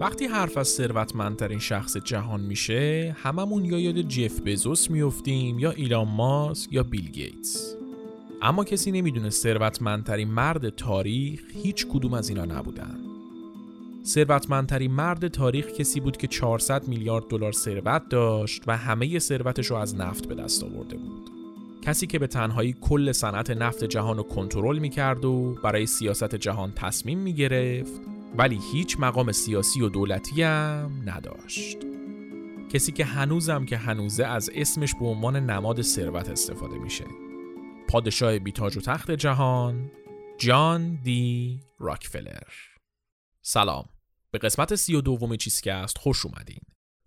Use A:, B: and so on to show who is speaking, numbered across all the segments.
A: وقتی حرف از ثروتمندترین شخص جهان میشه هممون یا یاد جف بزوس میفتیم یا ایلان ماسک یا بیل گیتس. اما کسی نمی‌دونه ثروتمندترین مرد تاریخ هیچ کدوم از اینا نبودن. ثروتمندترین مرد تاریخ کسی بود که 400 میلیارد دلار ثروت داشت و همه ثروتش رو از نفت به دست آورده بود. کسی که به تنهایی کل صنعت نفت جهان رو کنترل می‌کرد و برای سیاست جهان تصمیم می‌گرفت ولی هیچ مقام سیاسی و دولتی هم نداشت. کسی که هنوزم که هنوزه از اسمش به عنوان نماد ثروت استفاده میشه. پادشاه بیتاج و تخت جهان جان دی راکفلر. سلام. به قسمت سی و دوم چیزکست خوش اومدین.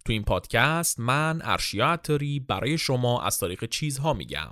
A: تو این پادکست من ارشیا عطاری برای شما از تاریخ چیزها میگم.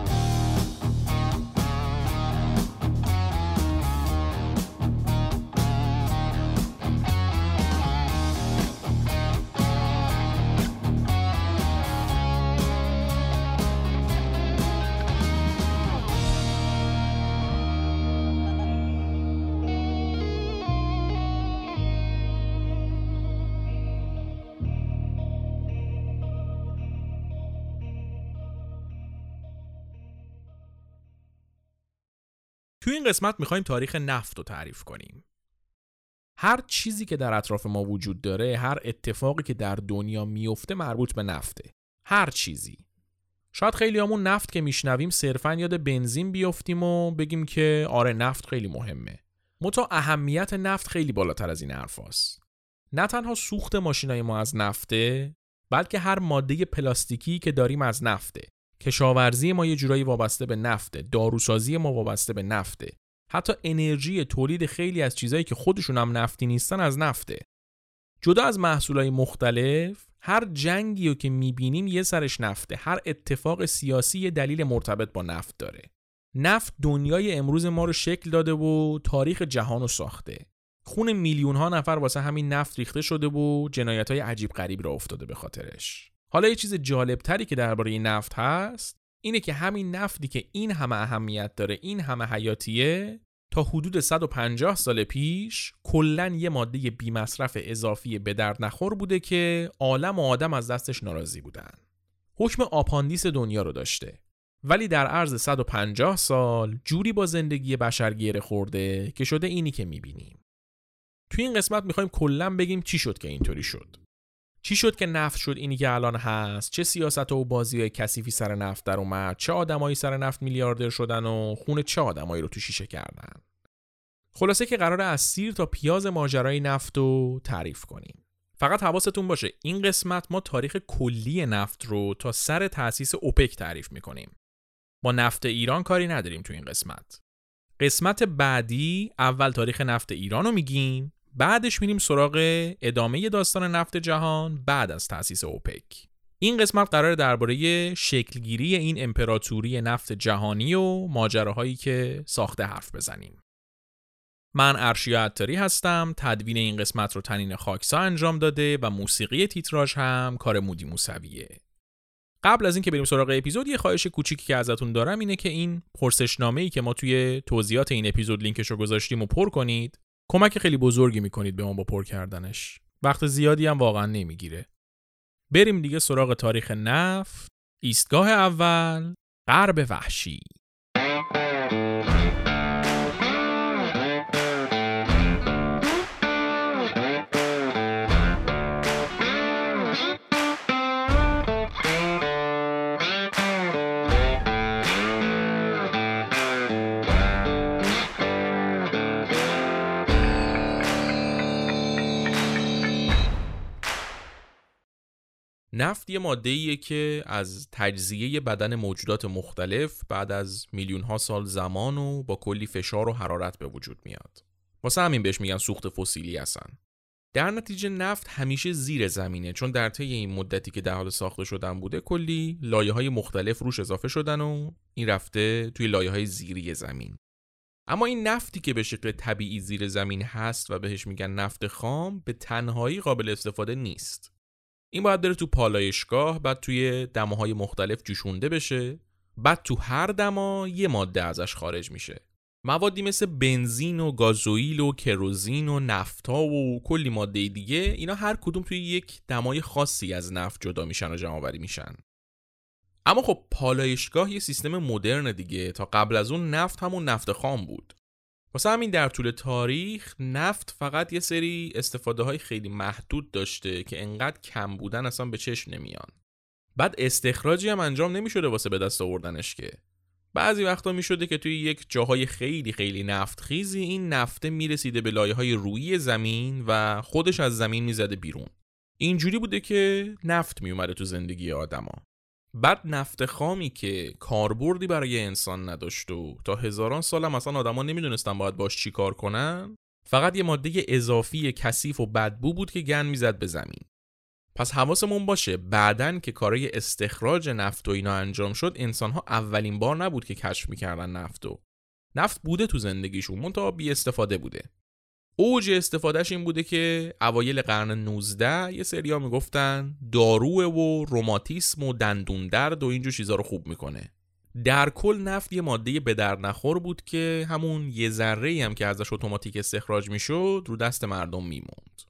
A: تو این قسمت می‌خوایم تاریخ نفت رو تعریف کنیم. هر چیزی که در اطراف ما وجود داره، هر اتفاقی که در دنیا میفته مربوط به نفته. هر چیزی. شاید خیلی همون نفت که میشنویم صرفا یاد بنزین بیفتیم و بگیم که آره نفت خیلی مهمه. متا اهمیت نفت خیلی بالاتر از این حرفاست. نه تنها سوخت ماشینای ما از نفته بلکه هر ماده پلاستیکی که داریم از نفته کشاورزی ما یه جورایی وابسته به نفته داروسازی ما وابسته به نفته. حتی انرژی تولید خیلی از چیزهایی که خودشون هم نفتی نیستن از نفته. جدا از محصولای مختلف هر جنگی رو که می‌بینیم یه سرش نفته. هر اتفاق سیاسی یه دلیل مرتبط با نفت داره. نفت دنیای امروز ما رو شکل داده و تاریخ جهان رو ساخته. خون میلیون ها نفر واسه همین نفت ریخته شده و جنایت های عجیب غریب را افتاده به خاطرش. حالا یه چیز جالبتری که درباره این نفت هست اینه که همین نفتی که این همه اهمیت داره این همه حیاتیه تا حدود 150 سال پیش کلا یه ماده بیمصرف اضافی به درد نخور بوده که عالم و آدم از دستش ناراضی بودن. حکم آپاندیس دنیا رو داشته. ولی در عرض 150 سال جوری با زندگی بشر گیره خورده که شده اینی که می‌بینیم. توی این قسمت می‌خوایم کلا بگیم چی شد که اینطوری شد. چی شد که نفت شد اینی که الان هست؟ چه سیاست و بازی های کثیفی سر نفت در اومد؟ چه آدمایی سر نفت میلیاردر شدن و خون چه آدمایی رو تو شیشه کردن؟ خلاصه که قرار از سیر تا پیاز ماجرای نفت رو تعریف کنیم. فقط حواستون باشه این قسمت ما تاریخ کلی نفت رو تا سر تأسیس اوپک تعریف می‌کنیم. با نفت ایران کاری نداریم تو این قسمت. قسمت بعدی اول تاریخ نفت ایران رو میگیم. بعدش میریم سراغ ادامه داستان نفت جهان بعد از تأسیس اوپک. این قسمت قرار درباره شکلگیری این امپراتوری نفت جهانی و ماجراهایی که ساخته حرف بزنیم. من ارشیا عطاری هستم تدوین این قسمت رو تنین خاکسا انجام داده و موسیقی تیتراژ هم کار مودی موسویه. قبل از اینکه بریم سراغ اپیزود یه خواهش کوچیکی که ازتون دارم اینه که این پرسشنامه ای که ما توی توضیحات این اپیزود لینکش رو گذاشتیم و پر کنید کمک خیلی بزرگی می‌کنید به ما با پر کردنش. وقت زیادی هم واقعا نمی‌گیره. بریم دیگه سراغ تاریخ نفت. ایستگاه اول غرب وحشی. نفت یه ماده که از تجزیه بدن موجودات مختلف بعد از میلیون ها سال زمان و با کلی فشار و حرارت به وجود میاد. واسه همین بهش میگن سوخت فسیلی هستن. در نتیجه نفت همیشه زیر زمینه چون در طی این مدتی که در حال ساخته شدن بوده کلی لایه های مختلف روش اضافه شدن و این رفته توی لایه های زیری زمین. اما این نفتی که به شکل طبیعی زیر زمین هست و بهش میگن نفت خام به تنهایی قابل استفاده نیست. این باید بره تو پالایشگاه بعد توی دماهای مختلف جوشونده بشه. بعد تو هر دما یه ماده ازش خارج میشه. موادی مثل بنزین و گازوئیل و کروزین و نفتا و کلی ماده دیگه اینا هر کدوم توی یک دمای خاصی از نفت جدا میشن و جمع میشن. اما خب پالایشگاه یه سیستم مدرن دیگه. تا قبل از اون نفت همون نفت خام بود. واسه همین در طول تاریخ نفت فقط یه سری استفاده های خیلی محدود داشته که انقدر کم بودن اصلا به چشم نمیان. بعد استخراجی هم انجام نمی‌شده واسه به دست آوردنش که. بعضی وقتا می شده که توی یک جاهای خیلی خیلی نفت خیزی این نفته می‌رسیده به لایه های روی زمین و خودش از زمین می‌زده بیرون. اینجوری بوده که نفت میومده تو زندگی آدما. بعد نفت خامی که کاربردی برای انسان نداشت و تا هزاران سال هم اصلا آدما نمی‌دونستن باید باش چی کار کنن فقط یه ماده اضافی کثیف و بدبو بود که گن می‌زد به زمین. پس حواسمون باشه بعدن که کارای استخراج نفت و اینا انجام شد انسانها اولین بار نبود که کشف می‌کردن نفت و. نفت بوده تو زندگیشون منتها بی استفاده بوده. اوج استفادهش این بوده که اوایل قرن 19 یه سریا می‌گفتن داروه و روماتیسم و دندون درد و اینجور چیزا رو خوب می‌کنه در کل نفت یه ماده به در نخور بود که همون یه ذره هم که ازش اتوماتیک استخراج می‌شد رو دست مردم میموند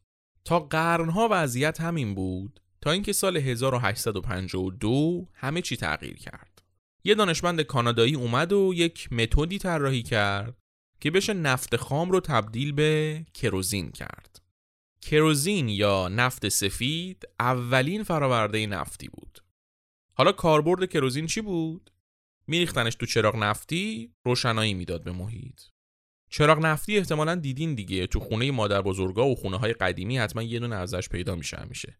A: تا قرنها وضعیت همین بود تا اینکه سال 1852 همه چی تغییر کرد. یه دانشمند کانادایی اومد و یک متدی طراحی کرد که بشه نفت خام رو تبدیل به کروزین کرد. کروزین یا نفت سفید اولین فراورده نفتی بود. حالا کاربرد کروزین چی بود؟ میریختنش تو چراغ نفتی روشنایی می‌داد به محیط. چراغ نفتی احتمالا دیدین دیگه تو خونه مادر بزرگا و خونه های قدیمی حتما یه دونه ازش پیدا میشه همیشه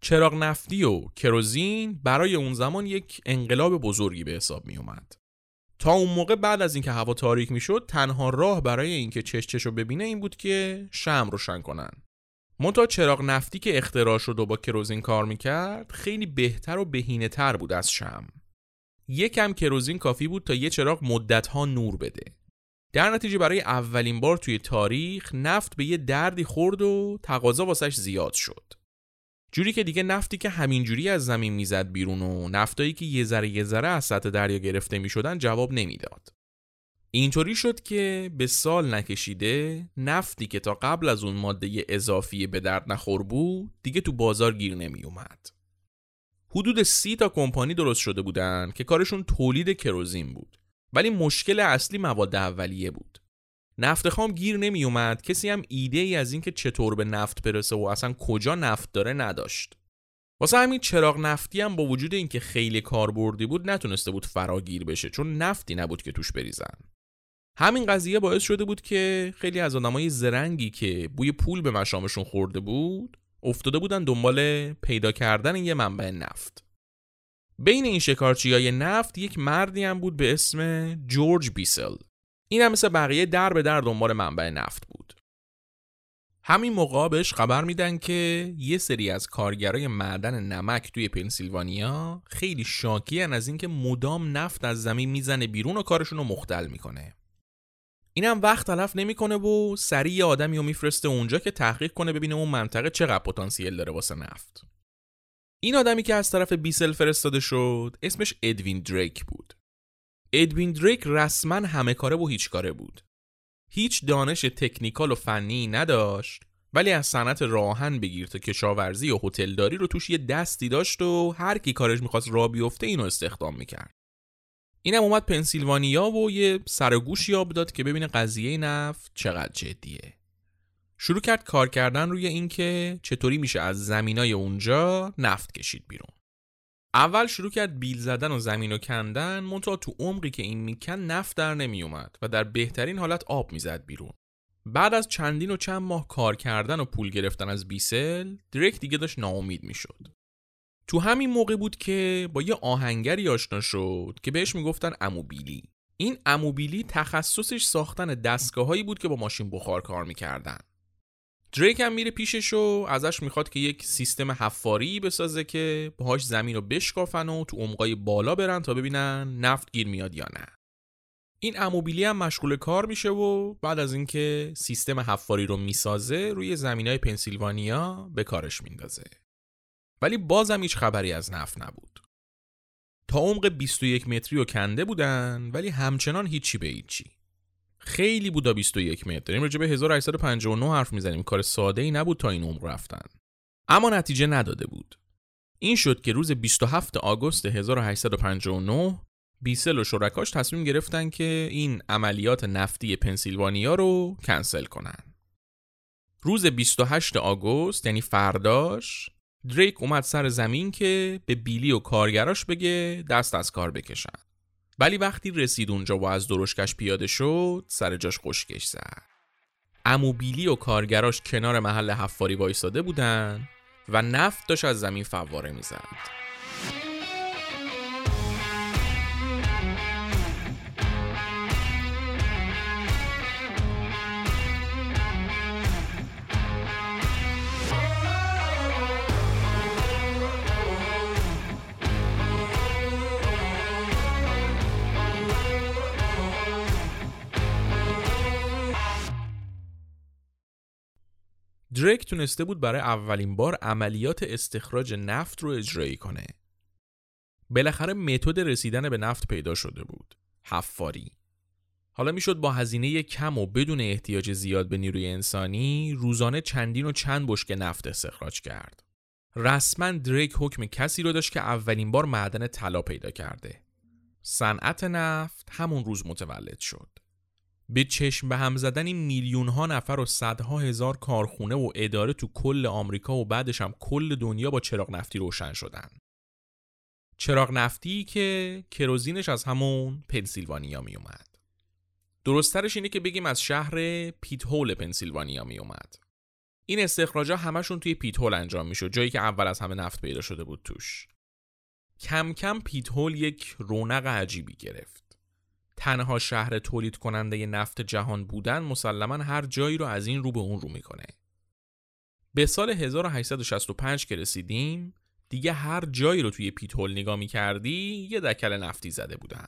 A: چراغ نفتی و کروزین برای اون زمان یک انقلاب بزرگی به حساب می اومد. تا اون موقع بعد از اینکه هوا تاریک می‌شد تنها راه برای اینکه چش چش رو ببینه این بود که شم روشن کنن. منتها چراغ نفتی که اختراع شد و با کروزین کار می‌کرد خیلی بهتر و بهینه تر بود از شم. یکم کروزین کافی بود تا یه چراغ مدتها نور بده. در نتیجه برای اولین بار توی تاریخ نفت به یه دردی خورد و تقاضا واسش زیاد شد. جوری که دیگه نفتی که همینجوری از زمین می‌زد بیرون و نفتایی که یه ذره یه ذره از سطح دریا گرفته می‌شدن جواب نمی‌داد. اینطوری شد که به سال نکشیده نفتی که تا قبل از اون ماده اضافی به درد نخور بود دیگه تو بازار گیر نمی اومد. حدود سی تا کمپانی درست شده بودن که کارشون تولید کروزین بود. ولی مشکل اصلی مواد اولیه بود نفت خام گیر نمی اومد کسی هم ایده ای از اینکه چطور به نفت برسه و اصلا کجا نفت داره نداشت. واسه همین چراغ نفتی هم با وجود اینکه خیلی کاربردی بود نتونسته بود فراگیر بشه چون نفتی نبود که توش بریزن. همین قضیه باعث شده بود که خیلی از آدمای زرنگی که بوی پول به مشامشون خورده بود افتاده بودن دنبال پیدا کردن یه منبع نفت. بین این شکارچی های نفت یک مردی هم بود به اسم جورج بیسل. این هم مثل بقیه در به در دنبال منبع نفت بود. همین موقع بهش خبر میدن که یه سری از کارگرای معدن نمک توی پنسیلوانیا خیلی شاکیان از اینکه مدام نفت از زمین می‌زنه بیرون و کارشون رو مختل می‌کنه. اینم وقت تلف نمی‌کنه و سریع آدمی رو میفرسته اونجا که تحقیق کنه ببینه اون منطقه چقدر پتانسیل داره واسه نفت. این آدمی که از طرف بیسل فرستاده شد اسمش ادوین دریک بود. ادوین دریک رسما همه کاره و هیچ کاره بود. هیچ دانش تکنیکال و فنی نداشت ولی از صنعت راهن بگیر تا کشاورزی و هتلداری رو توش یه دستی داشت و هر کی کارش می‌خواست را بیفته اینو استخدام می‌کرد. اینم اومد پنسیلوانیا و یه سرگوشی آب داد که ببینه قضیه نفت چقدر جدیه. شروع کرد کار کردن روی اینکه چطوری میشه از زمینای اونجا نفت کشید بیرون اول شروع کرد بیل زدن و زمین و کندن منتها تو عمقی که این میکن نفت در نمیومد و در بهترین حالت آب می‌زد بیرون. بعد از چندین و چند ماه کار کردن و پول گرفتن از بیسل دریک دیگه داشت ناامید می‌شد. تو همین موقع بود که با یه آهنگری آشنا شد که بهش می‌گفتن اموبیلی. این اموبیلی تخصصش ساختن دستگاهایی بود که با ماشین بخار کار می‌کردن. دریک هم میره پیشش و ازش می‌خواد که یک سیستم حفاری بسازه که باهاش زمین رو بشکافن و تو عمقای بالا برن تا ببینن نفت گیر میاد یا نه. این اموبیلی هم مشغول کار میشه و بعد از اینکه سیستم حفاری رو می‌سازه روی زمین های پنسیلوانیا به کارش میندازه. ولی بازم هیچ خبری از نفت نبود. تا عمق 21 متری و کنده بودن ولی همچنان هیچی به هیچی. خیلی بودا 21 متر داریم راجع به 1859 حرف می‌زنیم کار ساده ای نبود تا این عمق رفتن اما نتیجه نداده بود این شد که روز 27 آگوست 1859 بیسل و شرکاش تصمیم گرفتن که این عملیات نفتی پنسیلوانیا رو کنسل کنن. روز 28 آگوست یعنی فرداش دریک اومد سر زمین که به بیلی و کارگراش بگه دست از کار بکشن. ولی وقتی رسید اونجا و از درشکش پیاده شد سر جاش خشکش زد. امو بیلی و کارگراش کنار محل حفاری وایساده بودن و نفت داشت از زمین فواره می‌زد. دریک تونسته بود برای اولین بار عملیات استخراج نفت رو اجرایی کنه. بالاخره متد رسیدن به نفت پیدا شده بود. حفاری. حالا می‌شد با هزینه کم و بدون احتیاج زیاد به نیروی انسانی روزانه چندین و چند بشک نفت استخراج کرد. رسما دریک حکم کسی رو داشت که اولین بار معدن طلا پیدا کرده. صنعت نفت همون روز متولد شد. به چشم به هم زدن میلیون ها نفر و صدها هزار کارخونه و اداره تو کل آمریکا و بعدش هم کل دنیا با چراغ نفتی روشن شدن. چراغ نفتی که کروزینش از همون پنسیلوانیا می اومد. درسترش اینه که بگیم از شهر پیت هول پنسیلوانیا می اومد. این استخراجا همشون توی پیت هول انجام می‌شد جایی که اول از همه نفت پیدا شده بود توش. کم کم پیت هول یک رونق عجیبی گرفت. تنها شهر تولید کننده نفت جهان بودن مسلما هر جایی رو از این رو به اون رو می‌کنه. به سال 1865 که رسیدیم دیگه هر جایی رو توی پیتول نگاه می‌کردی یه دکل نفتی زده بودن.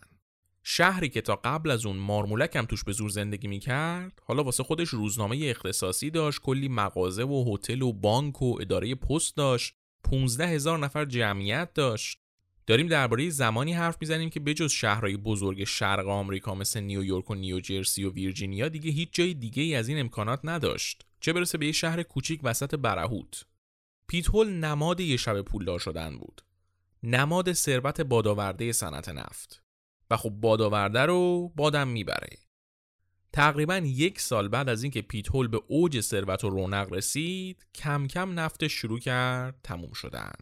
A: شهری که تا قبل از اون مارمولک هم توش به زور زندگی می‌کرد حالا واسه خودش روزنامه اختصاصی داشت کلی مغازه و هتل و بانک و اداره پست داشت 15 هزار نفر جمعیت داشت داریم درباره زمانی حرف می‌زنیم که بجز شهرهای بزرگ شرق آمریکا مثل نیویورک و نیوجرسی و ویرجینیا دیگه هیچ جای دیگه ای از این امکانات نداشت. چه برسه به یه شهر کوچیک وسط برهوت. پیتول نماد یه شب پولدار شدن بود. نماد ثروت بادآورده صنعت نفت. و خب بادآورده رو بادم می‌بره. تقریبا یک سال بعد از اینکه پیتول به اوج ثروت و رونق رسید کم کم نفت شروع کرد تموم شدن.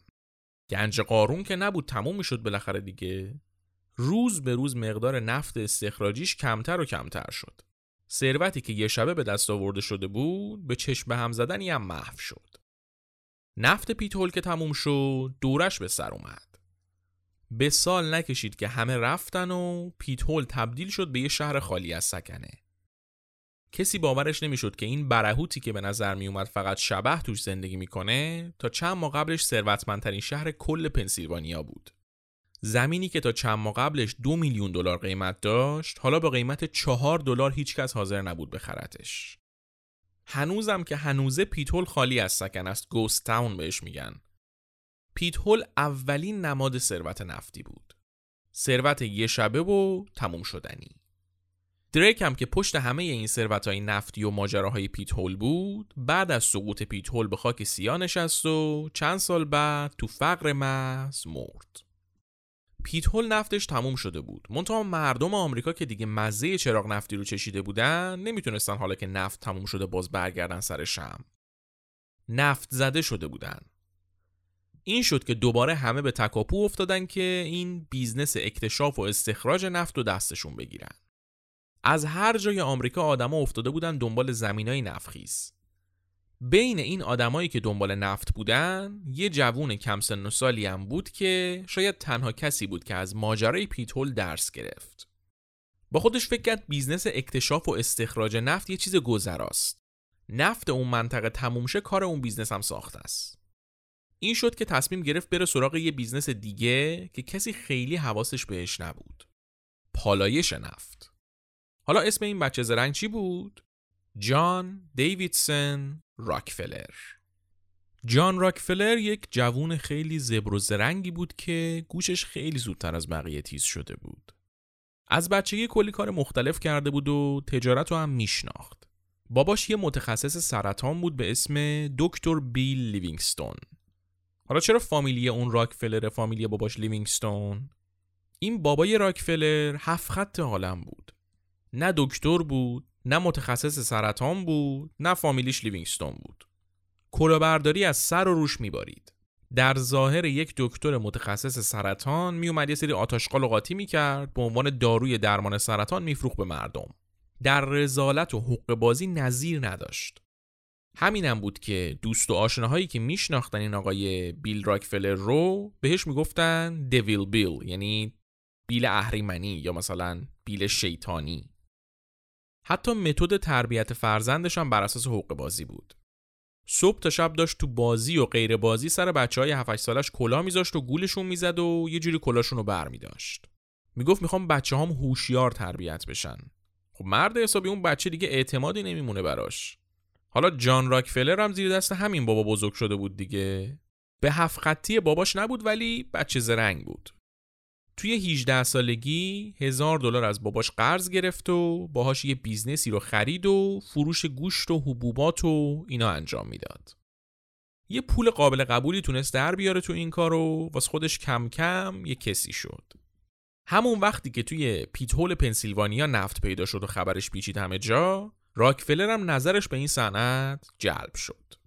A: گنج قارون که نبود تموم می‌شد بالاخره دیگه. روز به روز مقدار نفت استخراجیش کمتر و کمتر شد. ثروتی که یه شبه به دست آورده شده بود به چشم هم زدنی هم محو شد. نفت پیتول که تموم شد دورش به سر اومد. به سال نکشید که همه رفتن و پیتول تبدیل شد به یه شهر خالی از سکنه. کسی باورش نمی‌شد که این برهوتی که به نظر می اومد فقط شبه توش زندگی می‌کنه تا چند ماه قبلش ثروتمندترین شهر کل پنسیلوانیا بود. زمینی که تا چند ماه قبلش دو میلیون دلار قیمت داشت حالا با قیمت چهار دلار هیچکس حاضر نبود بخرتش. هنوزم که هنوزه پیتول خالی از سکن است گوست تاون بهش میگن. پیتول اولین نماد ثروت نفتی بود. ثروت یه شبه و تموم شدنی. دریک هم که پشت همه این ثروت های نفتی و ماجراهای پیت هول بود بعد از سقوط پیت هول به خاک سیاه نشست و چند سال بعد تو فقر محض مرد. پیت هول نفتش تموم شده بود. منتها مردم آمریکا که دیگه مزه چراغ نفتی رو چشیده بودن نمی‌تونستن حالا که نفت تموم شده باز برگردن سر شمع. نفت زده شده بودن. این شد که دوباره همه به تکاپو افتادن که این business اکتشاف و استخراج نفت رو دستشون بگیرن. از هر جای آمریکا آدما افتاده بودن دنبال زمینای نفخیز. بین این آدمایی که دنبال نفت بودن یه جوون کم سن و سالی هم بود که شاید تنها کسی بود که از ماجرای پیت هول درس گرفت. با خودش فکر کرد business اکتشاف و استخراج نفت یه چیز گذراست. نفت اون منطقه تموم شه کار اون business هم ساخته است. این شد که تصمیم گرفت بره سراغ یه business دیگه که کسی خیلی حواسش بهش نبود. پالایش نفت. حالا اسم این بچه زرنگ چی بود؟ جان دیویسون راکفلر جان راکفلر یک جوون خیلی زبر و زرنگی بود که گوشش خیلی زودتر از بقیه تیز شده بود. از بچگی کلی کار مختلف کرده بود و تجارت رو هم میشناخت. باباش یه متخصص سرطان بود به اسم دکتر بیل لیوینگستون. حالا چرا فامیلی اون راکفلر فامیلی باباش لیوینگستون؟ این بابای راکفلر هفت خط عالم بود. نه دکتر بود، نه متخصص سرطان بود، نه فامیلیش لیوینگستون بود. کلاهبرداری از سر و روش میبارید. در ظاهر یک دکتر متخصص سرطان میومد یه سری آت آشغال و قاطی می‌کرد به عنوان داروی درمان سرطان میفروخت به مردم. در رزالت و حقوق بازی نظیر نداشت. همینم بود که دوست و آشناهایی که میشناختن این آقای بیل راکفلر رو بهش می‌گفتن دویل بیل یعنی بیل اهریمنی یا مثلا بیل شیطانی حتی متد تربیت فرزندش هم بر اساس حقوق بازی بود. صبح تا شب داشت تو بازی و غیر بازی سر بچه های 7 سالش کلا میذاشت و گولشون می‌زد و یه جوری کلاشون رو بر میداشت. می‌گفت می‌خوام بچه هام هوشیار تربیت بشن. خب مرد حسابی اون بچه دیگه اعتمادی نمیمونه براش. حالا جان راکفلر هم زیر دست همین بابا بزرگ شده بود دیگه. به هفت خطی باباش نبود ولی بچه زرنگ بود. توی 18 سالگی هزار دلار از باباش قرض گرفت و باهاش یه business ی رو خرید و فروش گوشت و حبوبات و اینا انجام می‌داد. یه پول قابل قبولی تونست در بیاره تو این کارو واسه خودش کم کم یه کسی شد. همون وقتی که توی پیتهول پنسیلوانیا نفت پیدا شد و خبرش پیچید همه جا، راکفلر هم نظرش به این صنعت جلب شد.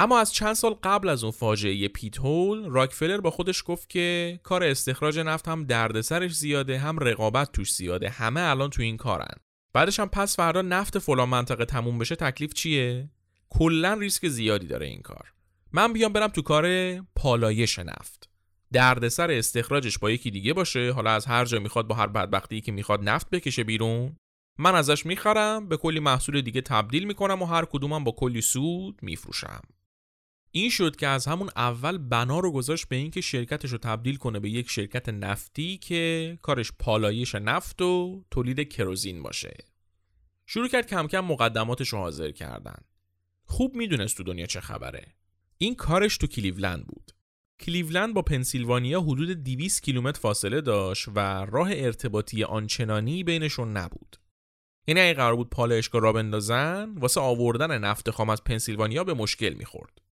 A: اما از چند سال قبل از اون فاجعه پیت هول راکفلر با خودش گفت که کار استخراج نفت هم دردسرش زیاده هم رقابت توش زیاده همه الان تو این کارن. بعدش هم پس فردا نفت فلان منطقه تموم بشه تکلیف چیه؟ کلا ریسک زیادی داره این کار. من بیام برم تو کار پالایش نفت. دردسر استخراجش با یکی دیگه باشه حالا از هر جا می‌خواد با هر بدبختی که می‌خواد نفت بکشه بیرون. من ازش می‌خرم به کلی محصول دیگه تبدیل می‌کنم و هر کدومم با کلی سود میفروشم. این شد که از همون اول بنا رو گذاشت به اینکه شرکتش رو تبدیل کنه به یک شرکت نفتی که کارش پالایش نفت و تولید کروزین باشه. شروع کرد کم کم مقدماتش رو حاضر کردن. خوب می‌دونست تو دنیا چه خبره. این کارش تو کلیولند بود. کلیولند با پنسیلوانیا حدود 200 کیلومتر فاصله داشت و راه ارتباطی آنچنانی بینشون نبود. یعنی اگه قرار بود پالایشگاه را بندازن واسه آوردن نفت خام از پنسیلوانیا به مشکل می‌خورد.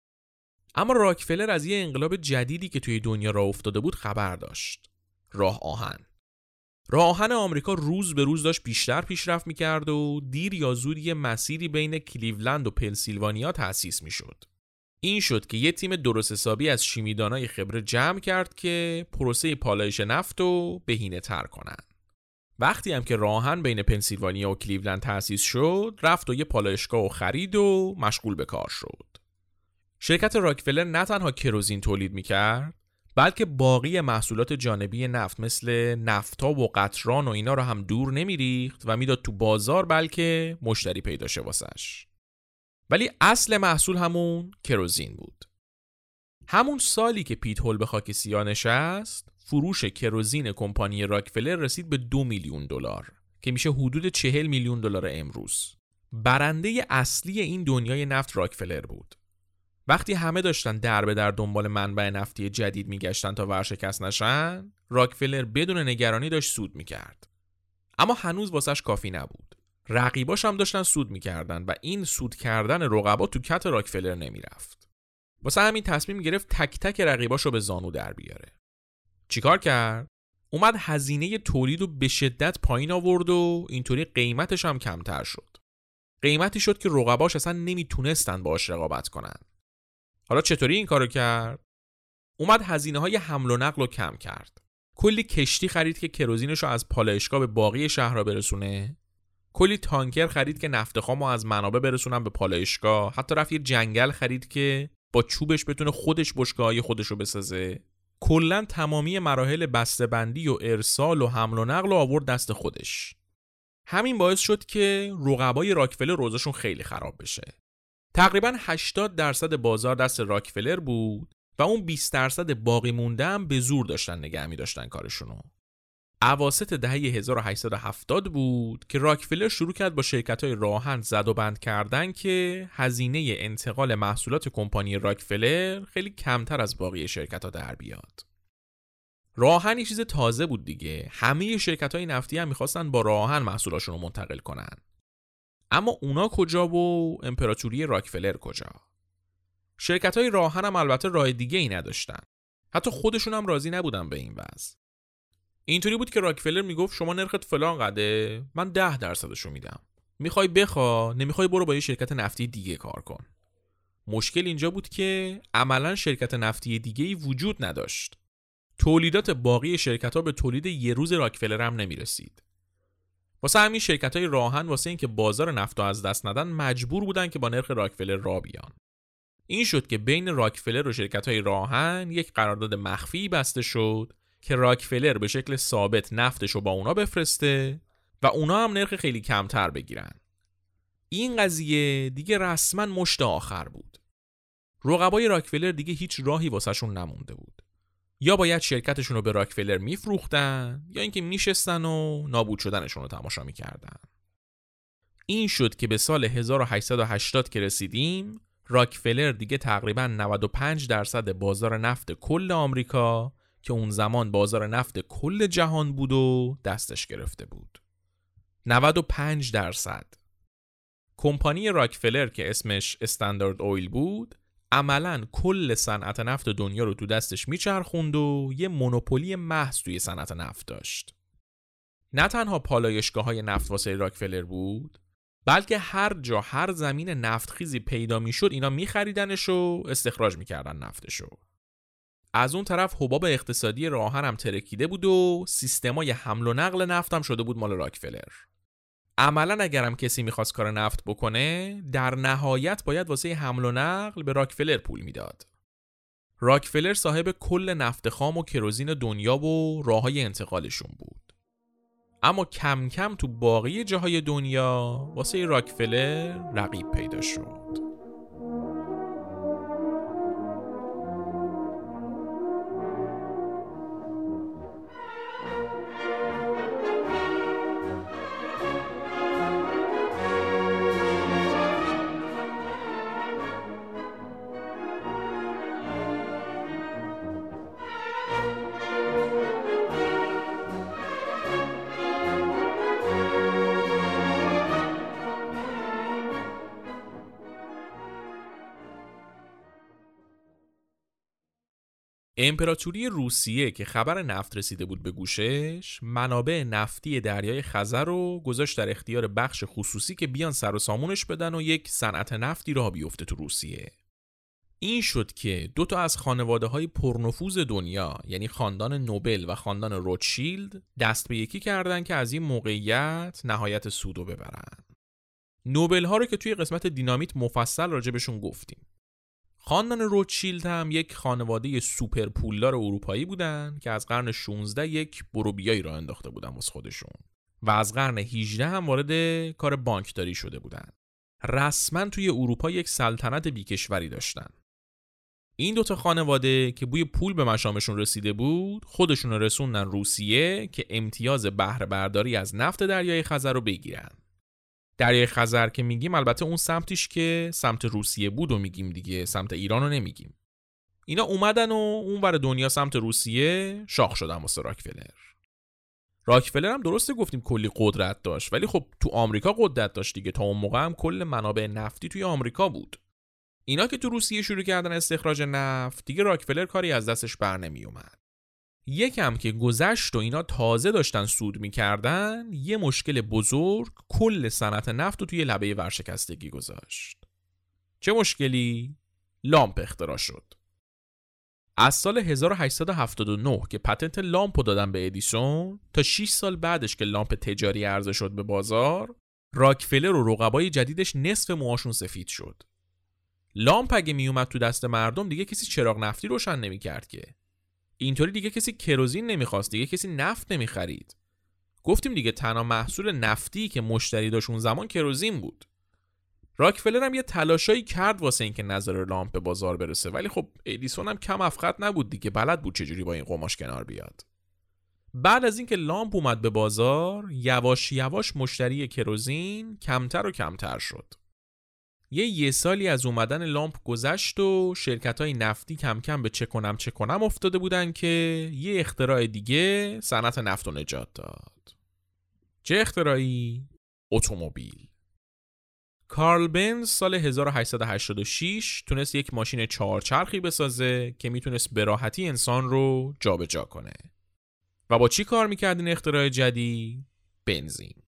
A: اما راکفلر از یه انقلاب جدیدی که توی دنیا راه افتاده بود خبر داشت راه آهن راه آهن آمریکا روز به روز داشت بیشتر پیشرفت می‌کرد و دیر یا زود یه مسیری بین کلیولند و پنسیلوانیا تأسیس می‌شد. این شد که یه تیم درست حسابی از شیمیدانای خبره جمع کرد که پروسه پالایش نفت رو بهینه تر کنن. وقتی هم که راهن بین پنسیلوانیا و کلیولند تأسیس شد، رفت و یه پالایشگاه و خرید و مشغول به کار شد. شرکت راکفلر نه تنها کروزین تولید می‌کرد بلکه باقی محصولات جانبی نفت مثل نفتا و قطران و اینا رو هم دور نمیریخت و می‌داد تو بازار بلکه مشتری پیدا شه واسش. ولی اصل محصول همون کروزین بود. همون سالی که پیت هول به خاک سیاه نشست فروش کروزین کمپانی راکفلر رسید به دو میلیون دلار که میشه حدود چهل میلیون دلار امروز. برنده اصلی این دنیای نفت راکفلر بود. وقتی همه داشتن در به در دنبال منبع نفتی جدید میگشتن تا ورشکست نشن راکفلر بدون نگرانی داشت سود می‌کرد. اما هنوز واسش کافی نبود. رقیباش هم داشتن سود می‌کردن و این سود کردن رقبا تو کت راکفلر نمی‌رفت. واسه همین تصمیم گرفت تک تک رقیباش رو به زانو در بیاره. چیکار کرد؟ اومد هزینه تولید رو به شدت پایین آورد و اینطوری قیمتش هم کمتر شد. قیمتی شد که رقباش اصلا نمی‌تونستن باش رقابت کنن. حالا چطوری این کارو کرد؟ اومد هزینه های حمل و نقل رو کم کرد. کلی کشتی خرید که کروزینش رو از پالایشگاه به باقی شهرها برسونه. کلی تانکر خرید که نفت خام از منابع برسونن به پالایشگاه. حتی رفت یه جنگل خرید که با چوبش بتونه خودش بشگاه خودش رو بسازه. کلا تمامی مراحل بندی و ارسال و حمل و نقل رو آورد دست خودش. همین باعث شد که رقبای راکفلر روزشون خیلی خراب بشه. تقریبا 80 درصد بازار دست راکفلر بود و اون 20 درصد باقی مونده هم به زور داشتن نگه می داشتن کارشونو اواسط دهه 1870 بود که راکفلر شروع کرد با شرکت های راهن زد و بند کردن که هزینه انتقال محصولات کمپانی راکفلر خیلی کمتر از باقی شرکت ها در بیاد. راهن یه چیز تازه بود دیگه. همه شرکت های نفتی هم می‌خواستن با راهن محصولاشون رو منتقل کنن. اما اونا کجا و امپراتوری راکفلر کجا؟ شرکت های راهن هم البته راه دیگه ای نداشتن. حتی خودشون هم راضی نبودن به این وضع. اینطوری بود که راکفلر می‌گفت شما نرخت فلان قده من ده درصدشو میدم می‌خوای بخوا نمی‌خوای برو با یه شرکت نفتی دیگه کار کن مشکل اینجا بود که عملا شرکت نفتی دیگه ای وجود نداشت تولیدات باقی شرکت ها به تولید یه روز راکفلر هم نمی‌رسید واسه همین شرکت های راهن واسه اینکه بازار نفت از دست ندن مجبور بودن که با نرخ راکفلر را بیان. این شد که بین راکفلر و شرکت های راهن یک قرارداد مخفی بسته شد که راکفلر به شکل ثابت نفتش رو با اونا بفرسته و اونا هم نرخ خیلی کمتر بگیرن. این قضیه دیگه رسما مشت آخر بود. رقبای راکفلر دیگه هیچ راهی واسهشون نمونده بود. یا باید شرکتشون رو به راکفلر میفروختن یا اینکه میشستن و نابود شدنشون رو تماشا می‌کردن. این شد که به سال 1880 که رسیدیم راکفلر دیگه تقریبا 95 درصد بازار نفت کل آمریکا که اون زمان بازار نفت کل جهان بود و دستش گرفته بود. 95 درصد. کمپانی راکفلر که اسمش استاندارد اویل بود عملا کل صنعت نفت دنیا رو تو دستش میچرخوند و یه مونوپولی محض توی صنعت نفت داشت. نه تنها پالایشگاه های نفت واسه راکفلر بود بلکه هر جا هر زمین نفتخیزی پیدا می‌شد اینا میخریدنش و استخراج می‌کردن نفتشو. از اون طرف حباب اقتصادی راهن هم ترکیده بود و سیستمای حمل و نقل نفت هم شده بود مال راکفلر. عملا اگرم کسی می‌خواست کار نفت بکنه در نهایت باید واسه حمل و نقل به راکفلر پول می‌داد. راکفلر صاحب کل نفت خام و کروزین دنیا و راه های انتقالشون بود. اما کم کم تو باقی جاهای دنیا واسه راکفلر رقیب پیدا شد. امپراتوری روسیه که خبر نفت رسیده بود به گوشش منابع نفتی دریای خزر رو گذاشت در اختیار بخش خصوصی که بیان سر و سامونش بدن و یک صنعت نفتی را بیفته تو روسیه. این شد که دو تا از خانواده های پرنفوذ دنیا یعنی خاندان نوبل و خاندان روتشیلد دست به یکی کردن که از این موقعیت نهایت سودو ببرن. نوبل ها رو که توی قسمت دینامیت مفصل راجبشون گفتیم. خاندان روتشیلد هم یک خانواده سوپر پولدار اروپایی بودن که از قرن 16 یک بروبیایی را انداخته بودن واسه خودشون و از قرن 18 هم وارد کار بانکداری شده بودن. رسما توی اروپا یک سلطنت بیکشوری داشتن. این دوتا خانواده که بوی پول به مشامشون رسیده بود خودشون رسوندن روسیه که امتیاز بهره برداری از نفت دریای خزر رو بگیرن. دریای خزر که میگیم البته اون سمتیش که سمت روسیه بود و میگیم دیگه سمت ایران رو نمیگیم. اینا اومدن و اون بر دنیا سمت روسیه شاخ شدن واسه راکفلر. راکفلر هم درسته گفتیم کلی قدرت داشت ولی خب تو آمریکا قدرت داشت دیگه. تا اون موقع هم کل منابع نفتی توی آمریکا بود. اینا که تو روسیه شروع کردن استخراج نفت دیگه راکفلر کاری از دستش بر نمی اومد یکم که گذشت و اینا تازه داشتن سود می‌کردن یه مشکل بزرگ کل صنعت نفت رو توی لبه ورشکستگی گذاشت. چه مشکلی؟ لامپ اختراع شد. از سال 1879 که پتنت لامپ دادن به ادیسون تا 6 سال بعدش که لامپ تجاری عرضه شد به بازار راکفلر و رقبای جدیدش نصف موهاشون سفید شد. لامپ اگه میومد تو دست مردم دیگه کسی چراغ نفتی روشن نمی‌کرد که. اینطوری دیگه کسی کروزین نمی‌خواست دیگه کسی نفت نمی‌خرید. گفتیم دیگه تنها محصول نفتی که مشتری داشت اون زمان کروزین بود. راکفلر هم یه تلاشایی کرد واسه اینکه نظر لامپ به بازار برسه ولی خب ادیسون هم کم افخت نبود دیگه. بلد بود چجوری با این قماش کنار بیاد. بعد از اینکه لامپ اومد به بازار یواش یواش مشتری کروزین کمتر و کمتر شد. یه یه سالی از اومدن لامپ گذشت و شرکت های نفتی کم کم به چه کنم چه کنم افتاده بودن که یه اختراع دیگه صنعت نفت و نجات داد چه اختراعی؟ اتومبیل کارل بنز سال 1886 تونست یک ماشین چهارچرخی بسازه که می‌تونست به راحتی انسان رو جابجا جا کنه. و با چی کار می‌کرد این اختراع جدید؟ بنزین.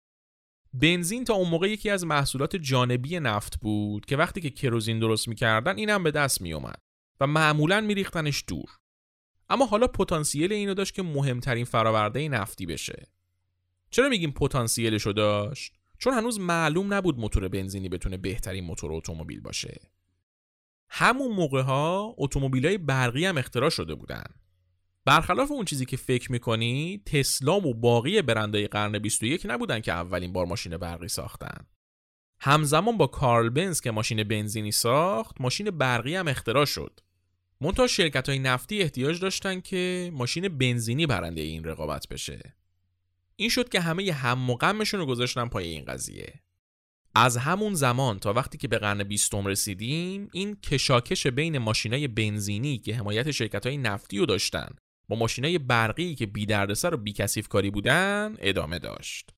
A: بنزین تا اون موقع یکی از محصولات جانبی نفت بود که وقتی که کروزین درست می‌کردن اینم به دست میومد و معمولا میریختنش دور. اما حالا پتانسیل اینو داشت که مهمترین فراورده نفتی بشه. چرا میگیم پتانسیلشو داشت؟ چون هنوز معلوم نبود موتور بنزینی بتونه بهترین موتور اتومبیل باشه. همون موقع ها اتومبیل های برقی هم اختراع شده بودن. برخلاف اون چیزی که فکر می‌کنی تسلا و باقی برندهای قرن 21 نبودن که اولین بار ماشین برقی ساختن. همزمان با کارل بنز که ماشین بنزینی ساخت، ماشین برقی هم اختراع شد. منتها شرکت های نفتی احتیاج داشتن که ماشین بنزینی برنده این رقابت بشه. این شد که همه هم و غمشون رو گذاشتن پای این قضیه از همون زمان تا وقتی که به قرن بیستم رسیدیم این کشاکش بین ماشینای بنزینی که حمایت شرکت های نفتی رو داشتن با ماشینای برقی که بی دردسر و بی کسیف کاری بودن ادامه داشت.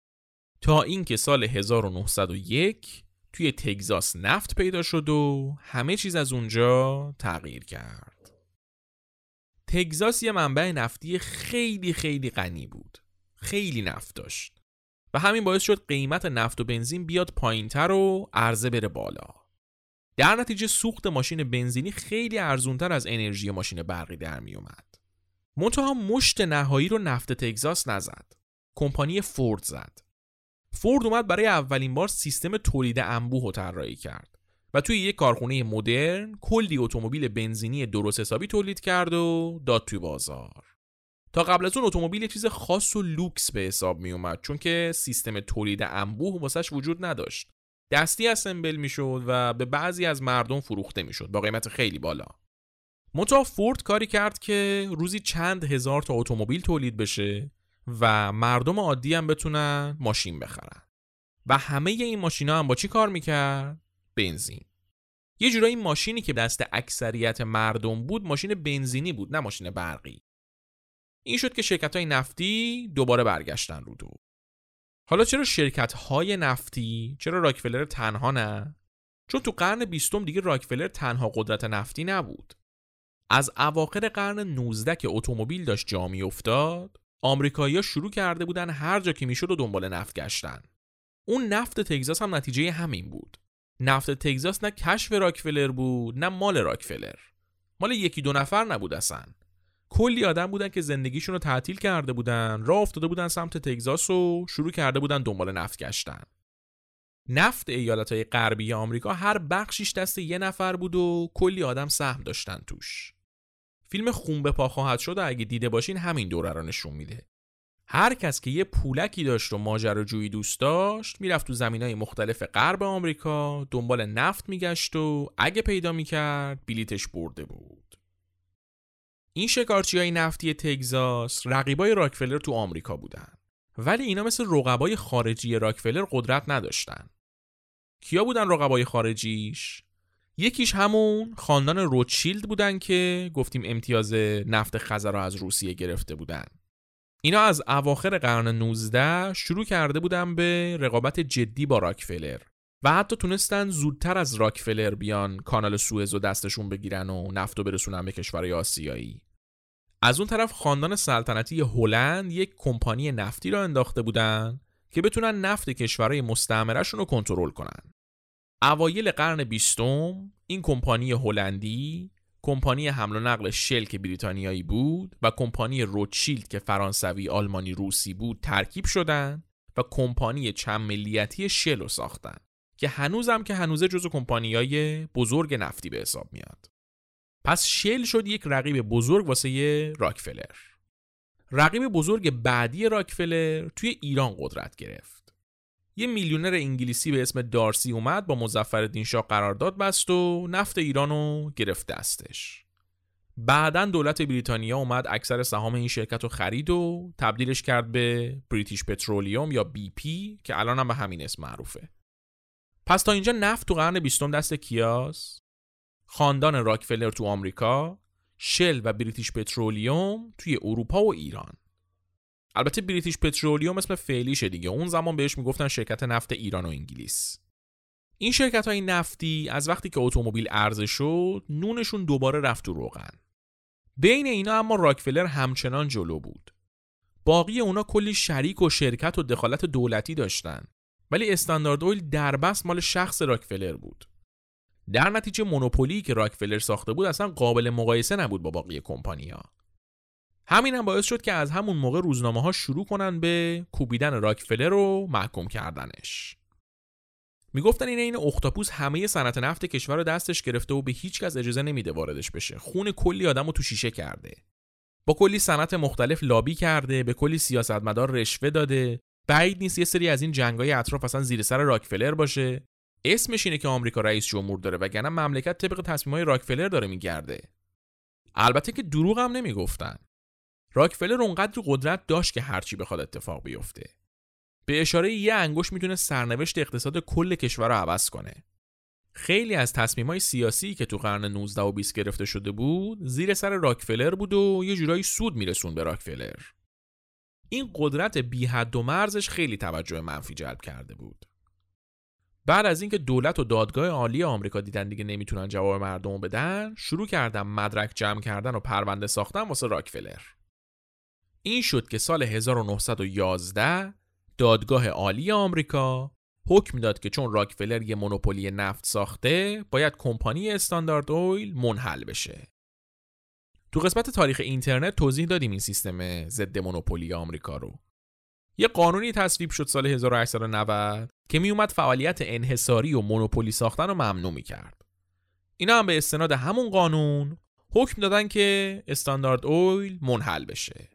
A: تا اینکه سال 1901 توی تگزاس نفت پیدا شد و همه چیز از اونجا تغییر کرد. تگزاس یه منبع نفتی خیلی خیلی غنی بود. خیلی نفت داشت و همین باعث شد قیمت نفت و بنزین بیاد پایینتر و عرضه بره بالا. در نتیجه سوخت ماشین بنزینی خیلی ارزونتر از انرژی ماشین برقی در می اومد منتها مشت نهایی رو نفت تگزاس نزد. کمپانی فورد زد. فورد اومد برای اولین بار سیستم تولید انبوه رو طراحی کرد و توی یک کارخونه مدرن کلی اتومبیل بنزینی درست حسابی تولید کرد و داد توی بازار. تا قبل از اون اتومبیل چیز خاص و لوکس به حساب می اومد چون که سیستم تولید انبوه واسش وجود نداشت. دستی اسمبل می‌شد و به بعضی از مردم فروخته می‌شد با قیمت خیلی بالا. منتها فورد کاری کرد که روزی چند هزار تا اتومبیل تولید بشه و مردم عادی هم بتونن ماشین بخرن. و همه این ماشینا هم با چی کار می‌کرد؟ بنزین. یه جورایی ماشینی که دست اکثریت مردم بود ماشین بنزینی بود نه ماشین برقی. این شد که شرکت های نفتی دوباره برگشتن رو دو. حالا چرا شرکت های نفتی چرا راکفلر تنها نه؟ چون تو قرن بیستم دیگه راکفلر تنها قدرت نفتی نبود. از اواخر قرن 19 که اتومبیل داشت جا افتاد آمریکایی‌ها شروع کرده بودن هر جا که می‌شد و دنبال نفت گشتن. اون نفت تگزاس هم نتیجه همین بود. نفت تگزاس نه کشف راکفلر بود نه مال راکفلر. مال یکی دو نفر نبود اصلا. کلی آدم بودن که زندگیشون رو تعطیل کرده بودن راه افتاده بودن سمت تگزاس و شروع کرده بودن دنبال نفت گشتن. نفت ایالت های غربی آمریکا هر بخشیش دست یه نفر بود و کلی آدم سهم داشتن توش. فیلم خون به پا خواهد شد و اگه دیده باشین همین دوره رو نشون میده. هر کس که یه پولکی داشت و ماجراجویی دوست داشت می‌رفت تو زمین های مختلف غرب آمریکا دنبال نفت میگشت و اگه پیدا می‌کرد بلیتش برده بود. این شکارچی های نفتی تگزاس رقیبای راکفلر تو آمریکا بودن. ولی اینا مثل رقبای خارجی راکفلر قدرت نداشتن. کیا بودن رقبای خارجیش؟ یکیش همون خاندان روتشیلد بودن که گفتیم امتیاز نفت خزر را از روسیه گرفته بودن اینا از اواخر قرن 19 شروع کرده بودن به رقابت جدی با راکفلر و حتی تونستن زودتر از راکفلر بیان کانال سوئز و دستشون بگیرن و نفت و برسونن به کشورهای آسیایی از اون طرف خاندان سلطنتی هلند یک کمپانی نفتی را انداخته بودن که بتونن نفت کشورهای مستعمرهشون رو کنترل کنن. اوایل قرن بیستم این کمپانی هلندی کمپانی حمل و نقل شل که بریتانیایی بود و کمپانی روتشیلد که فرانسوی آلمانی روسی بود ترکیب شدن و کمپانی چند ملیتی شل رو ساختن که هنوزم که هنوزه جزو کمپانیای بزرگ نفتی به حساب میاد. پس شل شد یک رقیب بزرگ واسه راکفلر. رقیب بزرگ بعدی راکفلر توی ایران قدرت گرفت. یه میلیونر انگلیسی به اسم دارسی اومد با مزفر شاه قرارداد بست و نفت ایرانو گرفت دستش. بعدا دولت بریتانیا اومد اکثر سهام این شرکت رو خرید و تبدیلش کرد به بریتیش پترولیوم یا بی پی که الان هم به همین اسم معروفه. پس تا اینجا نفت تو قرن بیستم دست کیاس؟ خاندان راکفلر تو آمریکا شل و بریتیش پترولیوم توی اروپا و ایران. البته بریتیش پترولیوم اسم فعلیشه دیگه. اون زمان بهش می‌گفتن شرکت نفت ایران و انگلیس. این شرکت های نفتی از وقتی که اتومبیل عرضه شد نونشون دوباره رفت تو روغن. بین اینا اما راکفلر همچنان جلو بود. باقی اونا کلی شریک و شرکت و دخالت دولتی داشتن. ولی استاندارد اویل دربست مال شخص راکفلر بود. در نتیجه مونوپولی که راکفلر ساخته بود اصلا قابل مقایسه نبود با باقی کمپانیا همین هم باعث شد که از همون موقع روزنامه ها شروع کنن به کوبیدن راکفلر رو محکوم کردنش. می‌گفتن این این اختاپوس همه صنعت نفت کشور رو دستش گرفته و به هیچ کس اجازه نمیده واردش بشه. خون کلی آدم رو تو شیشه کرده. با کلی صنعت مختلف لابی کرده به کلی سیاستمدار رشوه داده. بعید نیست یه سری از این جنگای اطراف اصلا زیر سر راکفلر باشه. اسمش اینه که آمریکا رئیس جمهور داره وگرنه مملکت طبق تصمیمای راکفلر داره میگرده. البته که دروغ هم نمی‌گفتن. راکفلر اونقدر قدرت داشت که هرچی بخواد اتفاق بیفته. به اشاره یه انگوش می‌تونه سرنوشت اقتصاد کل کشور رو عوض کنه. خیلی از تصمیمای سیاسی که تو قرن 19 و 20 گرفته شده بود زیر سر راکفلر بود و یه جورایی سود میرسون به راکفلر. این قدرت بی حد و مرزش خیلی توجه منفی جلب کرده بود. بعد از اینکه دولت و دادگاه عالی آمریکا دیدن دیگه نمی‌تونن جواب مردم بدن شروع کردن مدرک جمع کردن و پرونده ساختن واسه راکفلر. این شد که سال 1911 دادگاه عالی آمریکا حکم داد که چون راکفلر یه مونوپولی نفت ساخته باید کمپانی استاندارد اویل منحل بشه تو قسمت تاریخ اینترنت توضیح دادیم این سیستم ضد مونوپولی آمریکا رو یه قانونی تصویب شد سال 1890 که میومد فعالیت انحصاری و مونوپولی ساختن رو ممنوع کرد. اینا هم به استناد همون قانون حکم دادن که استاندارد اویل منحل بشه.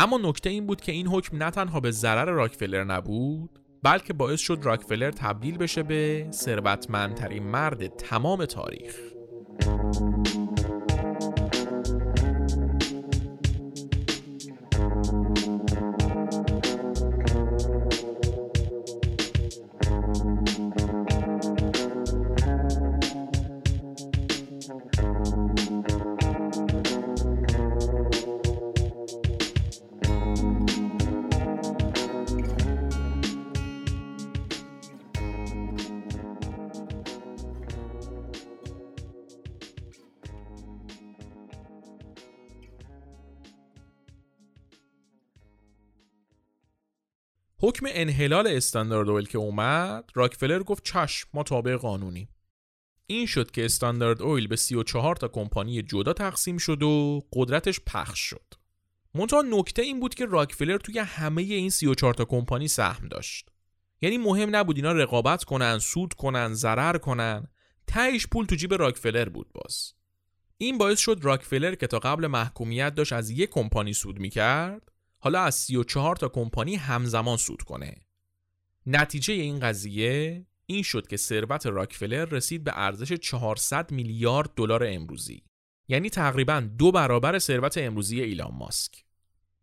A: اما نکته این بود که این حکم نه تنها به ضرر راکفلر نبود بلکه باعث شد راکفلر تبدیل بشه به ثروتمندترین مرد تمام تاریخ. حکم انحلال استاندارد اویل که اومد راکفلر گفت چشم ما تابع قانونی این شد که استاندارد اویل به 34 تا کمپانی جدا تقسیم شد و قدرتش پخش شد. منتها نکته این بود که راکفلر توی همه این 34 تا کمپانی سهم داشت. یعنی مهم نبود اینا رقابت کنن سود کنن ضرر کنن. تهش پول تو جیب راکفلر بود باز. این باعث شد راکفلر که تا قبل محکومیت داشت از یک کمپانی سود می‌کرد حالا از 34 تا کمپانی همزمان سود کنه. نتیجه این قضیه این شد که ثروت راکفلر رسید به ارزش 400 میلیارد دلار امروزی. یعنی تقریبا دو برابر ثروت امروزی ایلان ماسک.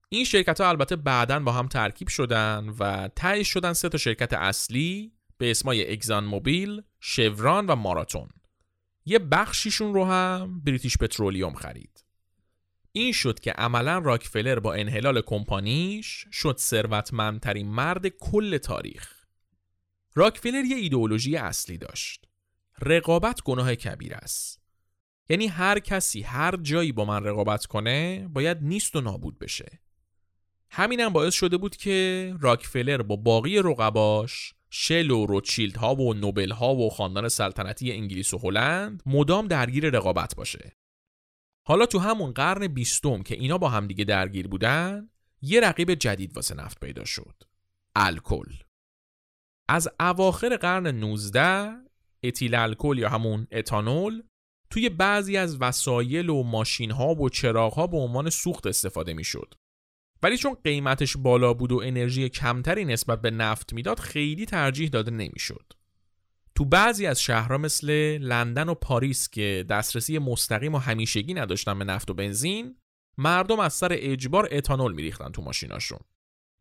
A: این شرکت ها البته بعدا با هم ترکیب شدن و تایید شدن سه تا شرکت اصلی به اسمای اگزان موبیل، شوران و ماراتون. یه بخشیشون رو هم بریتیش پترولیوم خرید. این شد که عملا راکفلر با انحلال کمپانیش شد ثروتمندترین مرد کل تاریخ. راکفلر یه ایدئولوژی اصلی داشت. رقابت گناه کبیر است. یعنی هر کسی هر جایی با من رقابت کنه باید نیست و نابود بشه. همینم باعث شده بود که راکفلر با باقی رقباش شل و روچیلد ها و نوبل ها و خاندان سلطنتی انگلیس و هلند مدام درگیر رقابت باشه. حالا تو همون قرن بیستم که اینا با همدیگه درگیر بودن یه رقیب جدید واسه نفت پیدا شد الکل از اواخر قرن 19 اتیل الکل یا همون اتانول توی بعضی از وسایل و ماشین ها و چراغ ها به عنوان سوخت استفاده می شد. ولی چون قیمتش بالا بود و انرژی کمتری نسبت به نفت می‌داد خیلی ترجیح داده نمی‌شد. تو بعضی از شهرها مثل لندن و پاریس که دسترسی مستقیم و همیشگی نداشتن به نفت و بنزین مردم از سر اجبار اتانول میریختن تو ماشیناشون.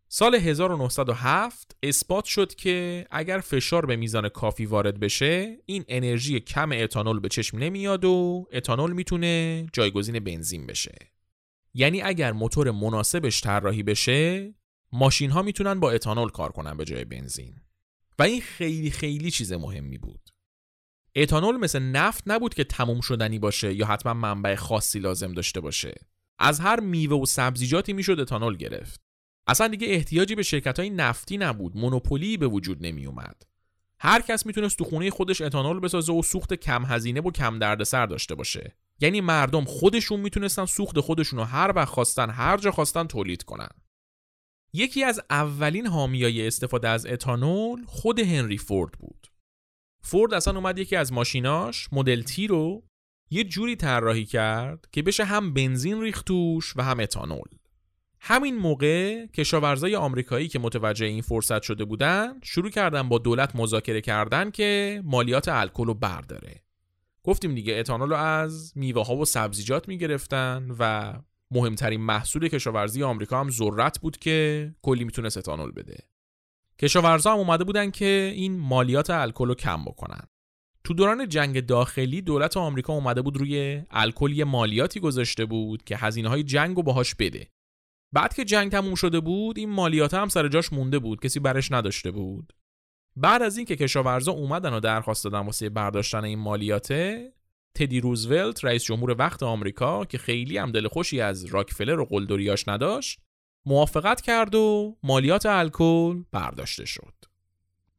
A: سال 1907 اثبات شد که اگر فشار به میزان کافی وارد بشه این انرژی کم اتانول به چشم نمیاد و اتانول می‌تونه جایگزین بنزین بشه. یعنی اگر موتور مناسبش طراحی بشه ماشین ها می‌تونن با اتانول کار کنن به جای بنزین. و این خیلی خیلی چیز مهمی بود. اتانول مثل نفت نبود که تموم شدنی باشه یا حتما منبع خاصی لازم داشته باشه. از هر میوه و سبزیجاتی می‌شد اتانول گرفت. اصلا دیگه احتیاجی به شرکت های نفتی نبود مونوپولی به وجود نمی اومد هر کس می‌تونست تو خونه خودش اتانول بسازه و سوخت کم هزینه و کم دردسر داشته باشه. یعنی مردم خودشون می‌تونستن سوخت خودشون رو هر وقت خواستن هر جا خواستن تولید کنن. یکی از اولین حامیای استفاده از اتانول خود هنری فورد بود. فورد اصلا اومد یکی از ماشیناش مدل تی رو یه جوری طراحی کرد که بشه هم بنزین ریختوش و هم اتانول. همین موقع کشاورزای آمریکایی که متوجه این فرصت شده بودن شروع کردن با دولت مذاکره کردن که مالیات الکل رو برداره. گفتیم دیگه اتانول رو از میوه ها و سبزیجات می‌گرفتن و مهمترین محصول کشاورزی آمریکا هم ذرت بود که کلی می‌تونست اتانول بده. کشاورزا هم اومده بودن که این مالیات الکل رو کم بکنن. تو دوران جنگ داخلی دولت آمریکا اومده بود روی الکل یه مالیاتی گذاشته بود که هزینه های جنگ رو باهاش بده. بعد که جنگ تموم شده بود این مالیات هم سر جاش مونده بود کسی برش نداشته بود. بعد از اینکه کشاورزا اومدن و درخواست دادن واسه برداشتن این مالیاته تدی روزولت رئیس جمهور وقت آمریکا که خیلی هم دل خوشی از راکفلر و قلدریاش نداشت موافقت کرد و مالیات الکل برداشته شد.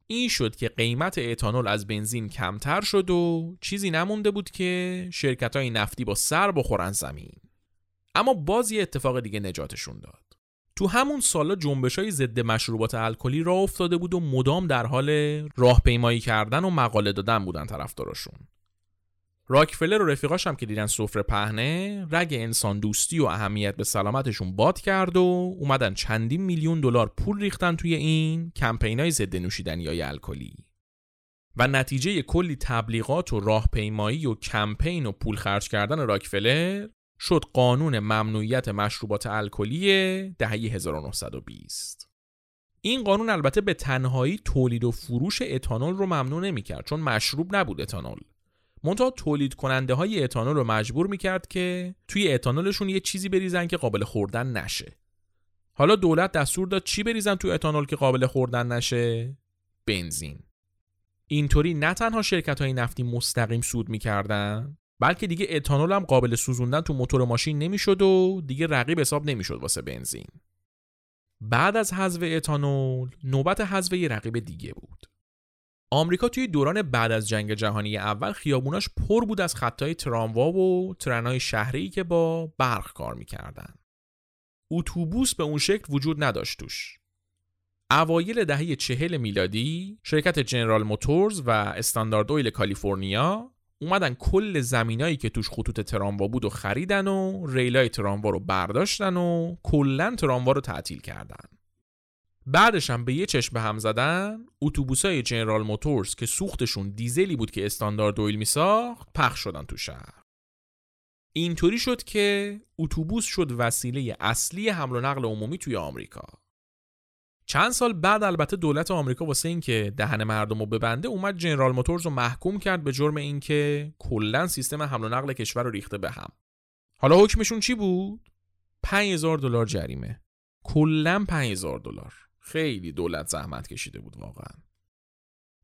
A: این شد که قیمت اتانول از بنزین کمتر شد و چیزی نمونده بود که شرکت های نفتی با سر بخورن زمین. اما باز یه اتفاق دیگه نجاتشون داد. تو همون سالا جنبش های ضد مشروبات الکلی راه افتاده بود و مدام در حال راهپیمایی کردن و مقاله دادن بودن طرفداراشون. راکفلر و رفیقاش هم که دیدن سفره پهنه رگ انسان دوستی و اهمیت به سلامتشون باد کرد و اومدن چندین میلیون دلار پول ریختن توی این کمپینای ضد نوشیدنی های الکلی. و نتیجه کلی تبلیغات و راهپیمایی و کمپین و پول خرج کردن راکفلر شد قانون ممنوعیت مشروبات الکلی دهه 1920 این قانون البته به تنهایی تولید و فروش اتانول رو ممنوع نمی‌کرد چون مشروب نبود اتانول. منتها تولید کننده های اتانول رو مجبور می‌کرد که توی اتانولشون یه چیزی بریزن که قابل خوردن نشه. حالا دولت دستور داد چی بریزن تو اتانول که قابل خوردن نشه؟ بنزین. اینطوری نه تنها شرکت های نفتی مستقیم سود می‌کردن بلکه دیگه اتانول هم قابل سوزوندن تو موتور ماشین نمی‌شد و دیگه رقیب حساب نمی‌شد واسه بنزین. بعد از حذف اتانول نوبت حذف یه رقیب دیگه بود. آمریکا توی دوران بعد از جنگ جهانی اول خیابوناش پر بود از خطای تراموا و ترنای شهری که با برق کار می‌کردن. اتوبوس به اون شکل وجود نداشت توش. اوایل دهه چهل میلادی شرکت جنرال موتورز و استاندارد اویل کالیفرنیا اومدن کل زمینایی که توش خطوط تراموا بود و خریدن و ریلای تراموا رو برداشتن و کلا تراموا رو تعطیل کردن. بعدش هم به یه چشم به هم زدن اتوبوسای جنرال موتورز که سوختشون دیزلی بود که استاندارد اویل میساخت پخش شدن تو شهر. اینطوری شد که اتوبوس شد وسیله اصلی حمل و نقل عمومی توی آمریکا. چند سال بعد البته دولت آمریکا واسه اینکه دهن مردم رو ببنده اومد جنرال موتورز رو محکوم کرد به جرم اینکه کلا سیستم حمل و نقل کشور رو ریخته به هم. حالا حکمشون چی بود؟ 5000 دلار جریمه. کلا 5000 دلار. خیلی دولت زحمت کشیده بود واقعا.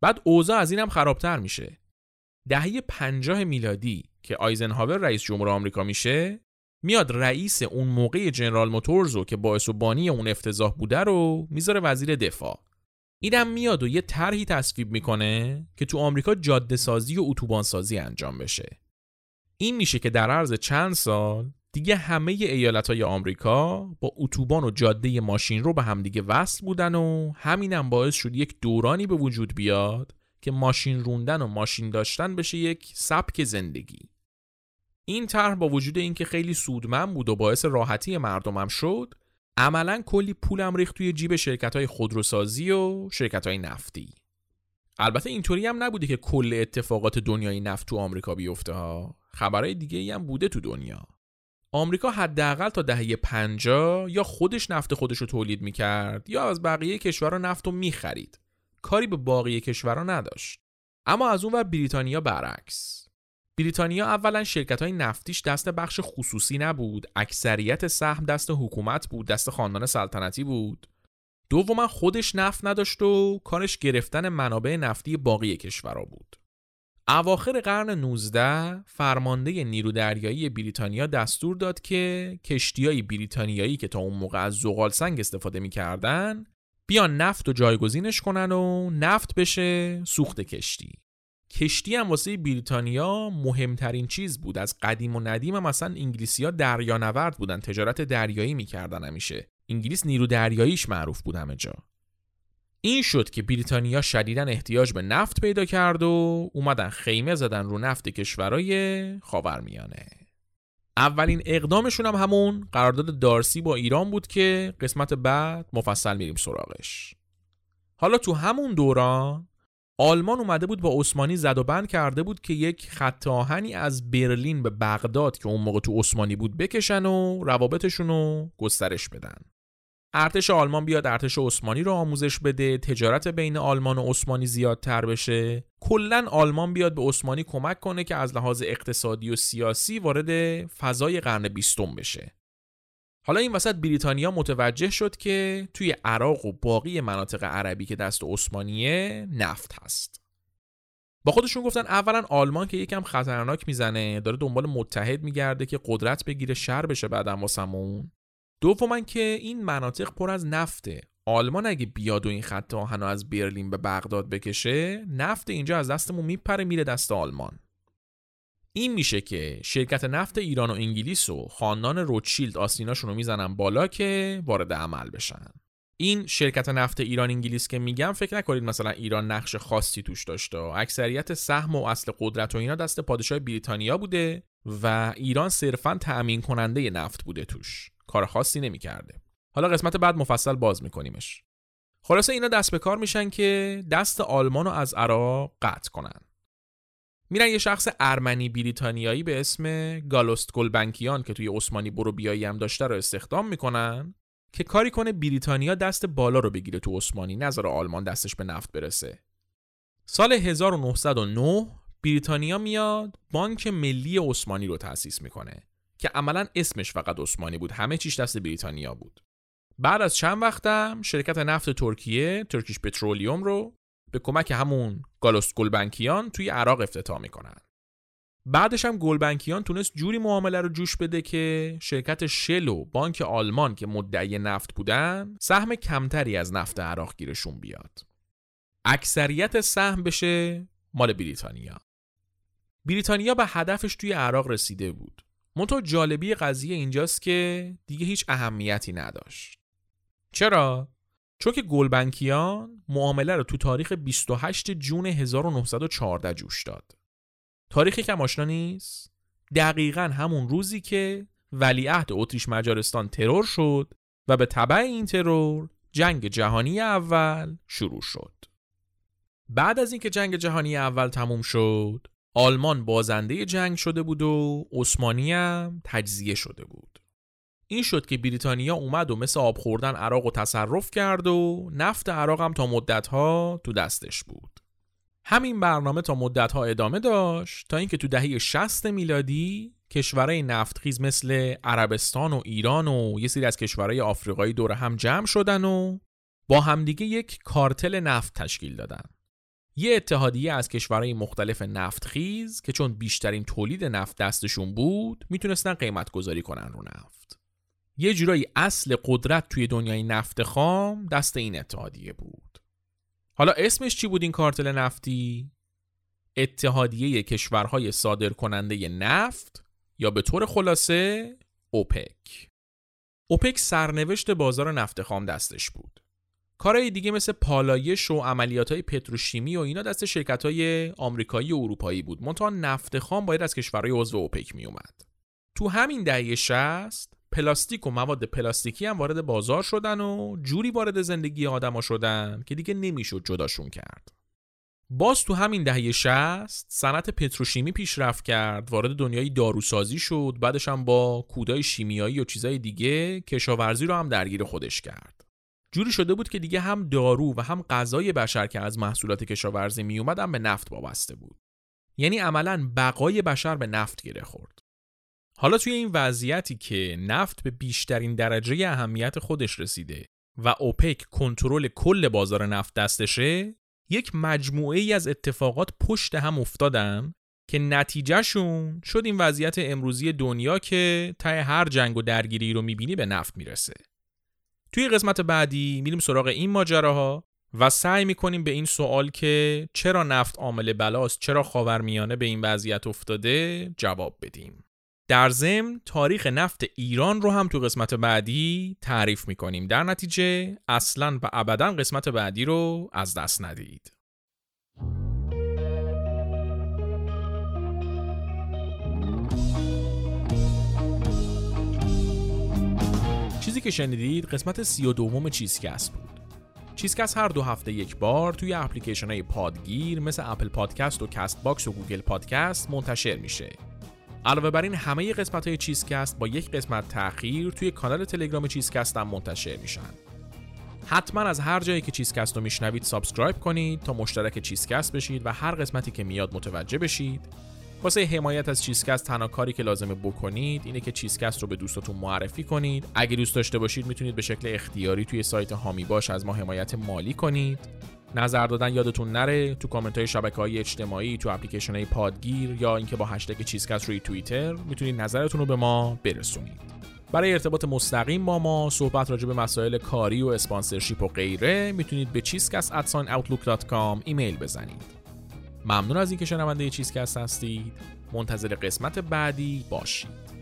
A: بعد اوضاع از اینم خرابتر میشه. دهه پنجاه میلادی که آیزنهاور رئیس جمهور آمریکا میشه میاد رئیس اون موقع جنرال موتورزو که باعث و بانی اون افتضاح بوده رو می‌ذاره وزیر دفاع. اینم میاد و یه طرحی تصویب می‌کنه که تو آمریکا جاده سازی و اتوبان سازی انجام بشه. این میشه که در عرض چند سال دیگه همه ایالت های آمریکا با اتوبان و جاده ماشین رو به همدیگه وصل بودن و همینم باعث شد یک دورانی به وجود بیاد که ماشین روندن و ماشین داشتن بشه یک سبک زندگی. این طرح با وجود اینکه خیلی سودمند بود و باعث راحتی مردمم شد عملا کلی پولم ریخت توی جیب شرکت های خودروسازی و شرکت های نفتی. البته اینطوری هم نبوده که کل اتفاقات دنیای نفت تو آمریکا بیفته ها. خبرهای دیگه هم بوده تو دنیا. آمریکا حداقل تا دهه 50 یا خودش نفت خودش رو تولید می‌کرد یا از بقیه کشورها نفت رو می‌خرید. کاری به باقی کشورها نداشت. اما از اون ور بریتانیا برعکس. بریتانیا اولا شرکت های نفتیش دست بخش خصوصی نبود. اکثریت سهم دست حکومت بود دست خاندان سلطنتی بود. دوما خودش نفت نداشت و کارش گرفتن منابع نفتی باقی کشورها بود. اواخر قرن 19 فرمانده نیرو دریایی بریتانیا دستور داد که کشتیهای بریتانیایی که تا اون موقع از زغال سنگ استفاده می‌کردن بیان نفت و جایگزینش کنن و نفت بشه سوخت کشتی. کشتی هم واسه بریتانیا مهمترین چیز بود. از قدیم و ندیم هم اصلا انگلیسی ها دریانورد بودن تجارت دریایی می‌کردن همیشه. انگلیس نیرو دریاییش معروف بود همه جا. این شد که بریتانیا شدیدا احتیاج به نفت پیدا کرد و اومدن خیمه زدن رو نفت کشورهای خاورمیانه. اولین اقدامشون هم همون قرارداد دارسی با ایران بود که قسمت بعد مفصل میریم سراغش. حالا تو همون دوران آلمان اومده بود با عثمانی زد و بند کرده بود که یک خط آهنی از برلین به بغداد که اون موقع تو عثمانی بود بکشن و روابطشون رو گسترش بدن. ارتش آلمان بیاد ارتش عثمانی رو آموزش بده تجارت بین آلمان و عثمانی زیادتر بشه. کلا آلمان بیاد به عثمانی کمک کنه که از لحاظ اقتصادی و سیاسی وارد فضای قرن بیستم بشه. حالا این وسط بریتانیا متوجه شد که توی عراق و باقی مناطق عربی که دست عثمانیه نفت هست. با خودشون گفتن اولا آلمان که یکم خطرناک می‌زنه داره دنبال متحد میگرده که قدرت بگیره شر بشه بعدم واسمون. دوما که این مناطق پر از نفته. آلمان اگه بیاد و این خط آهن از برلین به بغداد بکشه نفت اینجا از دستمون میپره میره دست آلمان. این میشه که شرکت نفت ایران و انگلیس و خاندان روتشیلد آستیناشون رو می‌زنن بالا که وارد عمل بشن. این شرکت نفت ایران انگلیس که میگم فکر نکنید مثلا ایران نقش خاصی توش داشته. اکثریت سهم و اصل قدرت و اینا دست پادشاه بریتانیا بوده و ایران صرفا تأمین کننده نفت بوده توش. کار خاصی نمی‌کرده. حالا قسمت بعد مفصل باز میکنیمش. خلاصه اینا دست به کار میشن که دست آلمان رو از عراق قطع کنن. میرن یه شخص ارمنی بریتانیایی به اسم گالوست گلبنکیان که توی عثمانی برو بیایی هم داشته رو استخدام می‌کنن که کاری کنه بریتانیا دست بالا رو بگیره تو عثمانی نظر آلمان دستش به نفت برسه. سال 1909 بریتانیا میاد بانک ملی عثمانی رو تأسیس می‌کنه. که عملا اسمش فقط عثمانی بود همه چیش دست بریتانیا بود. بعد از چند وقتم شرکت نفت ترکیه ترکیش پترولیوم رو به کمک همون گالوست گلبنکیان توی عراق افتتاح می‌کنن. بعدش هم گلبنکیان تونست جوری معامله رو جوش بده که شرکت شل و بانک آلمان که مدعی نفت بودن سهم کمتری از نفت عراق گیرشون بیاد. اکثریت سهم بشه مال بریتانیا. بریتانیا به هدفش توی عراق رسیده بود. منتها جالبی قضیه اینجاست که دیگه هیچ اهمیتی نداشت. چرا؟ چون که گلبنکیان معامله رو تو تاریخ 28 جون 1914 جوش داد. تاریخی که آشنا نیست دقیقا همون روزی که ولیعهد اتریش مجارستان ترور شد و به طبع این ترور جنگ جهانی اول شروع شد. بعد از اینکه جنگ جهانی اول تموم شد آلمان بازنده جنگ شده بود و عثمانی هم تجزیه شده بود. این شد که بریتانیا اومد و مثل آب خوردن عراق و تصرف کرد و نفت عراق هم تا مدتها تو دستش بود. همین برنامه تا مدتها ادامه داشت تا اینکه تو دهه 60 میلادی کشورهای نفتخیز مثل عربستان و ایران و یه سری از کشورهای آفریقایی دور هم جمع شدن و با همدیگه یک کارتل نفت تشکیل دادن. یه اتحادیه از کشورهای مختلف نفتخیز که چون بیشترین تولید نفت دستشون بود می‌تونستن قیمت گذاری کنن رو نفت. یه جورایی اصل قدرت توی دنیای نفت خام دست این اتحادیه بود. حالا اسمش چی بود این کارتل نفتی؟ اتحادیه کشورهای صادر کننده نفت یا به طور خلاصه اوپک. اوپک سرنوشت بازار نفت خام دستش بود. کارهای دیگه مثل پالایش و عملیات های پتروشیمی و اینا دست شرکت های آمریکایی و اروپایی بود. منتها نفت خام باید از کشورهای عضو اوپک می اومد تو همین دهه 60 پلاستیک و مواد پلاستیکی هم وارد بازار شدن و جوری وارد زندگی آدما شدن که دیگه نمی‌شد جداشون کرد. باز تو همین دهه 60 صنعت پتروشیمی پیشرفت کرد وارد دنیای داروسازی شد بعدش هم با کودای شیمیایی و چیزای دیگه کشاورزی رو هم درگیر خودش کرد. جوری شده بود که دیگه هم دارو و هم غذای بشر که از محصولات کشاورزی می اومدن به نفت وابسته بود. یعنی عملا بقای بشر به نفت گره خورد. حالا توی این وضعیتی که نفت به بیشترین درجه اهمیت خودش رسیده و اوپک کنترل کل بازار نفت دستشه یک مجموعه ای از اتفاقات پشت هم افتادن که نتیجهشون شد این وضعیت امروزی دنیا که ته هر جنگ و درگیری رو می‌بینی به نفت می‌رسه. توی قسمت بعدی میریم سراغ این ماجراها و سعی می‌کنیم به این سوال که چرا نفت عامل بلاست چرا خاورمیانه به این وضعیت افتاده جواب بدیم. در ضمن تاریخ نفت ایران رو هم تو قسمت بعدی تعریف می‌کنیم. در نتیجه اصلا و ابدا قسمت بعدی رو از دست ندید. چیزی که شنیدید قسمت سی و دوم چیزکست بود. چیزکست هر دو هفته یک بار توی اپلیکیشن های پادگیر مثل Apple Podcast و Castbox و Google Podcast منتشر میشه. علاوه بر این همه قسمت های چیزکست با یک قسمت تاخیر توی کانال تلگرام چیزکست هم منتشر میشن. حتما از هر جایی که چیزکست رو میشنوید subscribe کنید تا مشترک چیزکست بشید و هر قسمتی که میاد متوجه بشید. واسه حمایت از چیزکست تنها کاری که لازمه بکنید اینه که چیزکست رو به دوستاتون معرفی کنید. اگه دوست داشته باشید می‌تونید به شکل اختیاری توی سایت حامی باش از ما حمایت مالی کنید. نظر دادن یادتون نره تو کامنت های شبکه های اجتماعی تو اپلیکیشن های پادگیر یا اینکه با هشتگ چیزکست روی توییتر می‌تونید نظرتون رو به ما برسونید. برای ارتباط مستقیم با ما صحبت راجع به مسائل کاری و sponsorship و غیره می‌تونید به چیزکست@outlook.com ایمیل بزنید. ممنون از اینکه شنونده چیزکست هستید. منتظر قسمت بعدی باشید.